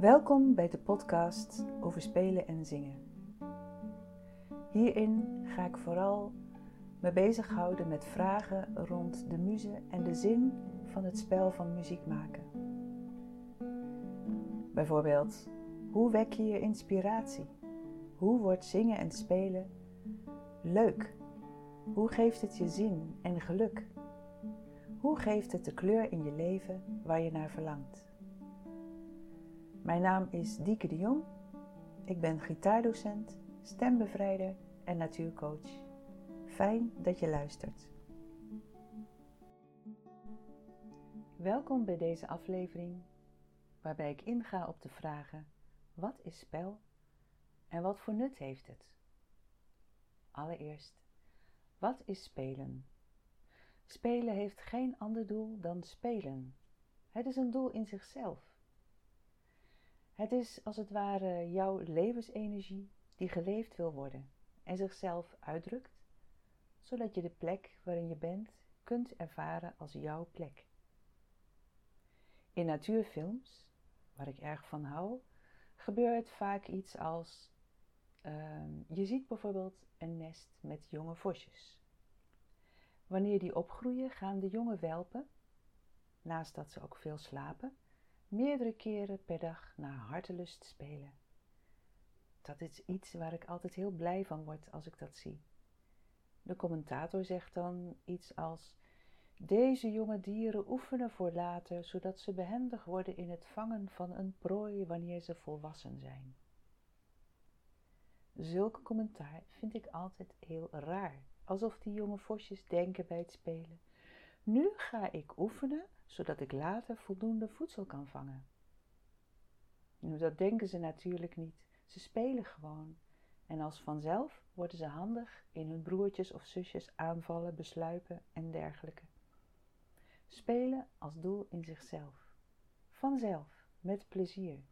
Welkom bij de podcast over spelen en zingen. Hierin ga ik vooral me bezighouden met vragen rond de muze en de zin van het spel van muziek maken. Bijvoorbeeld, hoe wek je je inspiratie? Hoe wordt zingen en spelen leuk? Hoe geeft het je zin en geluk? Hoe geeft het de kleur in je leven waar je naar verlangt? Mijn naam is Dieke de Jong. Ik ben gitaardocent, stembevrijder en natuurcoach. Fijn dat je luistert. Welkom bij deze aflevering, waarbij ik inga op de vragen: wat is spel en wat voor nut heeft het? Allereerst, wat is spelen? Spelen heeft geen ander doel dan spelen. Het is een doel in zichzelf. Het is als het ware jouw levensenergie die geleefd wil worden en zichzelf uitdrukt, zodat je de plek waarin je bent kunt ervaren als jouw plek. In natuurfilms, waar ik erg van hou, gebeurt vaak iets als ehm, je ziet bijvoorbeeld een nest met jonge vosjes. Wanneer die opgroeien, gaan de jonge welpen, naast dat ze ook veel slapen, meerdere keren per dag naar hartelust spelen. Dat is iets waar ik altijd heel blij van word als ik dat zie. De commentator zegt dan iets als: Deze jonge dieren oefenen voor later, zodat ze behendig worden in het vangen van een prooi wanneer ze volwassen zijn. Zulke commentaar vind ik altijd heel raar, alsof die jonge vosjes denken bij het spelen. Nu ga ik oefenen zodat ik later voldoende voedsel kan vangen. Nu, dat denken ze natuurlijk niet. Ze spelen gewoon. En als vanzelf worden ze handig in hun broertjes of zusjes aanvallen, besluipen en dergelijke. Spelen als doel in zichzelf. Vanzelf, met plezier.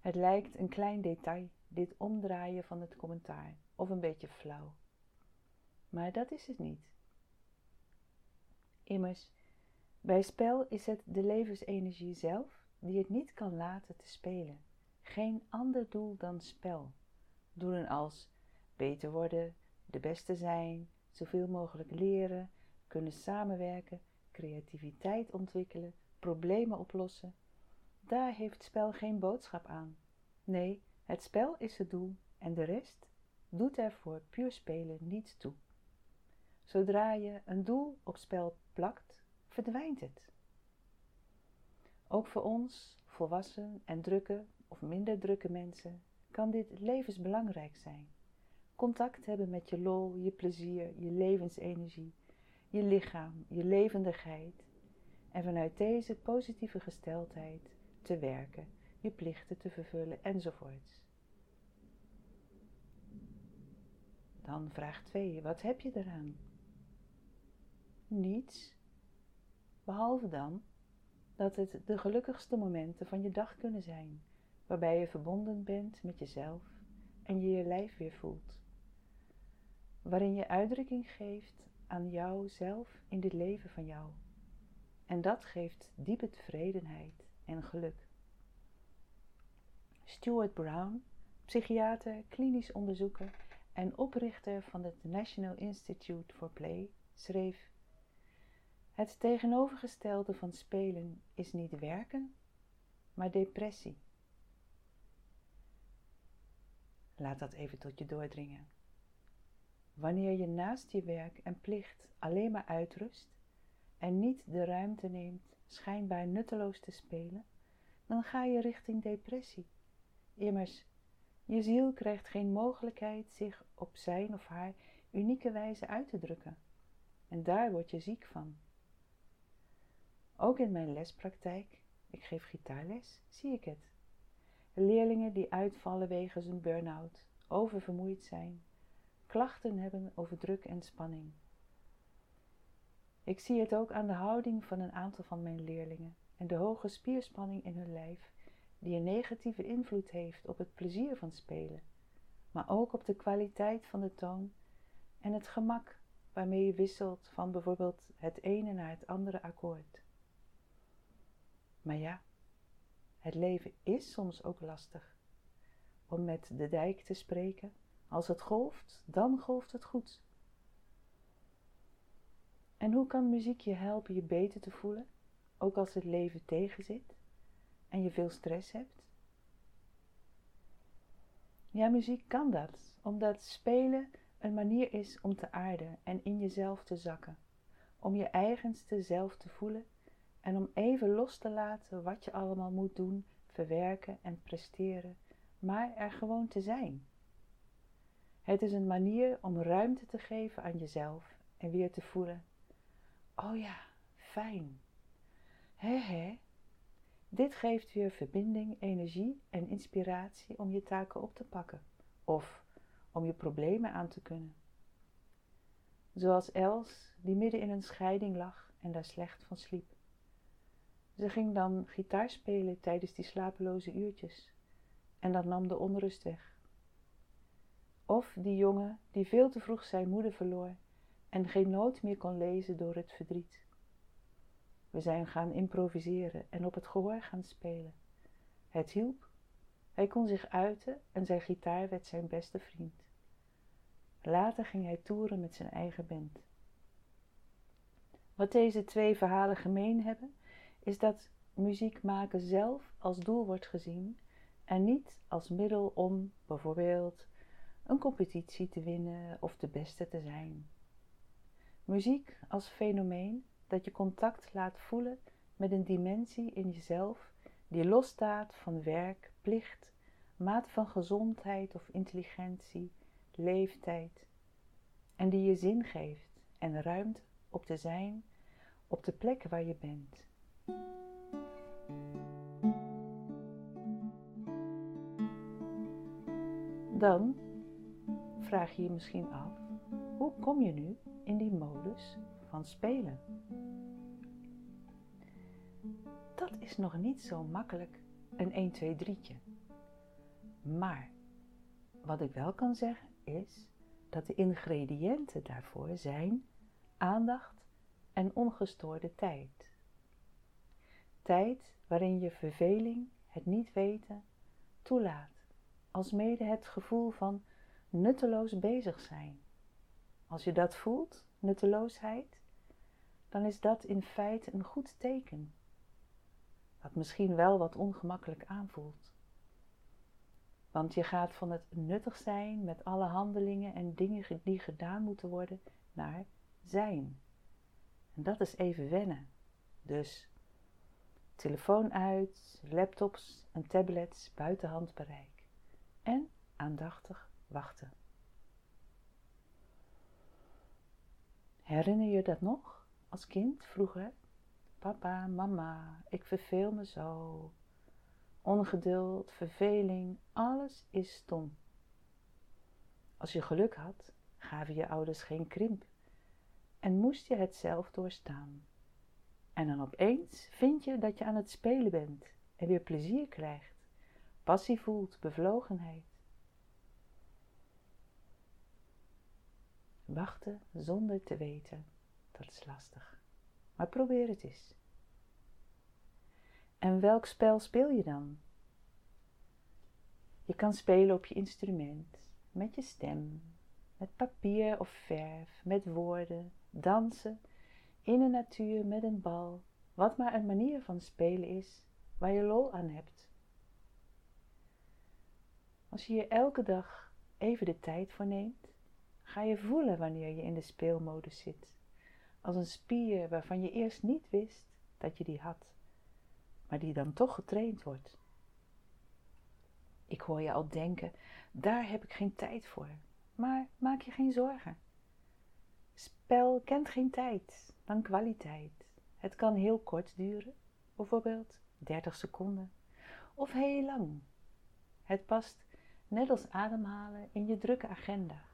Het lijkt een klein detail, dit omdraaien van het commentaar, of een beetje flauw. Maar dat is het niet. Immers, bij spel is het de levensenergie zelf die het niet kan laten te spelen. Geen ander doel dan spel. Doelen als beter worden, de beste zijn, zoveel mogelijk leren, kunnen samenwerken, creativiteit ontwikkelen, problemen oplossen. Daar heeft spel geen boodschap aan. Nee, het spel is het doel en de rest doet er voor puur spelen niets toe. Zodra je een doel op spel plakt, verdwijnt het. Ook voor ons, volwassen en drukke of minder drukke mensen, kan dit levensbelangrijk zijn. Contact hebben met je lol, je plezier, je levensenergie, je lichaam, je levendigheid en vanuit deze positieve gesteldheid te werken, je plichten te vervullen enzovoorts. Dan vraag 2. Wat heb je eraan? Niets, behalve dan dat het de gelukkigste momenten van je dag kunnen zijn, waarbij je verbonden bent met jezelf en je je lijf weer voelt. Waarin je uitdrukking geeft aan jouzelf in dit leven van jou. En dat geeft diepe tevredenheid en geluk. Stuart Brown, psychiater, klinisch onderzoeker en oprichter van het National Institute for Play, schreef het tegenovergestelde van spelen is niet werken, maar depressie. Laat dat even tot je doordringen. Wanneer je naast je werk en plicht alleen maar uitrust en niet de ruimte neemt schijnbaar nutteloos te spelen, dan ga je richting depressie. Immers, je ziel krijgt geen mogelijkheid zich op zijn of haar unieke wijze uit te drukken. En daar word je ziek van. Ook in mijn lespraktijk, ik geef gitaarles, zie ik het. Leerlingen die uitvallen wegens een burn-out, oververmoeid zijn, klachten hebben over druk en spanning. Ik zie het ook aan de houding van een aantal van mijn leerlingen en de hoge spierspanning in hun lijf, die een negatieve invloed heeft op het plezier van spelen, maar ook op de kwaliteit van de toon en het gemak waarmee je wisselt van bijvoorbeeld het ene naar het andere akkoord. Maar ja, Het leven is soms ook lastig. Om met de dijk te spreken, als het golft, dan golft het goed. En hoe kan muziek je helpen je beter te voelen, ook als het leven tegenzit en je veel stress hebt? Ja, muziek kan dat, omdat spelen een manier is om te aarden en in jezelf te zakken, om je eigenste zelf te voelen en om even los te laten wat je allemaal moet doen, verwerken en presteren, maar er gewoon te zijn. Het is een manier om ruimte te geven aan jezelf en weer te voelen: oh ja, fijn. Hé hé. Dit geeft weer verbinding, energie en inspiratie om je taken op te pakken of om je problemen aan te kunnen. Zoals Els, die midden in een scheiding lag en daar slecht van sliep. Ze ging dan gitaar spelen tijdens die slapeloze uurtjes en dat nam de onrust weg. Of die jongen die veel te vroeg zijn moeder verloor en geen noot meer kon lezen door het verdriet. We zijn gaan improviseren en op het gehoor gaan spelen. Het hielp. Hij kon zich uiten en zijn gitaar werd zijn beste vriend. Later ging hij toeren met zijn eigen band. Wat deze twee verhalen gemeen hebben, is dat muziek maken zelf als doel wordt gezien en niet als middel om bijvoorbeeld een competitie te winnen of de beste te zijn. Muziek als fenomeen dat je contact laat voelen met een dimensie in jezelf die losstaat van werk, plicht, mate van gezondheid of intelligentie, leeftijd en die je zin geeft en ruimte op te zijn op de plek waar je bent. Dan vraag je je misschien af, hoe kom je nu in die modus van spelen? Dat is nog niet zo makkelijk een 1, 2, 3'tje. Maar wat ik wel kan zeggen is dat de ingrediënten daarvoor zijn aandacht en ongestoorde tijd. Tijd waarin je verveling, het niet weten, toelaat, alsmede het gevoel van nutteloos bezig zijn. Als je dat voelt, nutteloosheid, dan is dat in feite een goed teken. Wat misschien wel wat ongemakkelijk aanvoelt. Want je gaat van het nuttig zijn met alle handelingen en dingen die gedaan moeten worden naar zijn. En dat is even wennen. Dus telefoon uit, laptops en tablets buiten handbereik. En aandachtig wachten. Herinner je dat nog als kind vroeger? Papa, mama, ik verveel me zo. Ongeduld, verveling, alles is stom. Als je geluk had, gaven je ouders geen krimp en moest je het zelf doorstaan. En dan opeens vind je dat je aan het spelen bent en weer plezier krijgt, passie voelt, bevlogenheid. Wachten zonder te weten, dat is lastig. Maar probeer het eens. En welk spel speel je dan? Je kan spelen op je instrument, met je stem, met papier of verf, met woorden, dansen, in de natuur met een bal, wat maar een manier van spelen is waar je lol aan hebt. Als je hier elke dag even de tijd voor neemt, ga je voelen wanneer je in de speelmodus zit, als een spier waarvan je eerst niet wist dat je die had, maar die dan toch getraind wordt. Ik hoor je al denken, daar heb ik geen tijd voor. Maar maak je geen zorgen. Spel kent geen tijd, dan kwaliteit. Het kan heel kort duren, bijvoorbeeld 30 seconden, of heel lang. Het past net als ademhalen in je drukke agenda.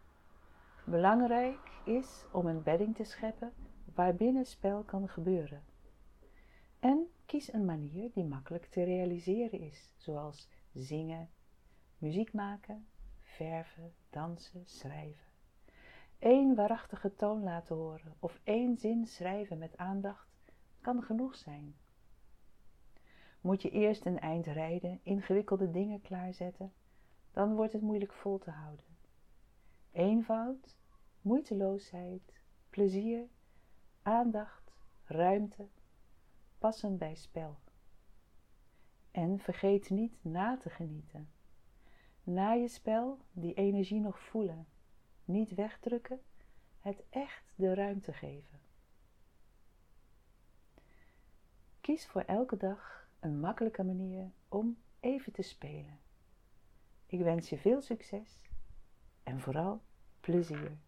Belangrijk is om een bedding te scheppen waarbinnen spel kan gebeuren. En kies een manier die makkelijk te realiseren is, zoals zingen, muziek maken, verven, dansen, schrijven. Eén waarachtige toon laten horen of één zin schrijven met aandacht kan genoeg zijn. Moet je eerst een eind rijden, ingewikkelde dingen klaarzetten, dan wordt het moeilijk vol te houden. Eenvoud, moeiteloosheid, plezier, aandacht, ruimte, passen bij spel. En vergeet niet na te genieten. Na je spel die energie nog voelen, niet wegdrukken, het echt de ruimte geven. Kies voor elke dag een makkelijke manier om even te spelen. Ik wens je veel succes en vooral plezier.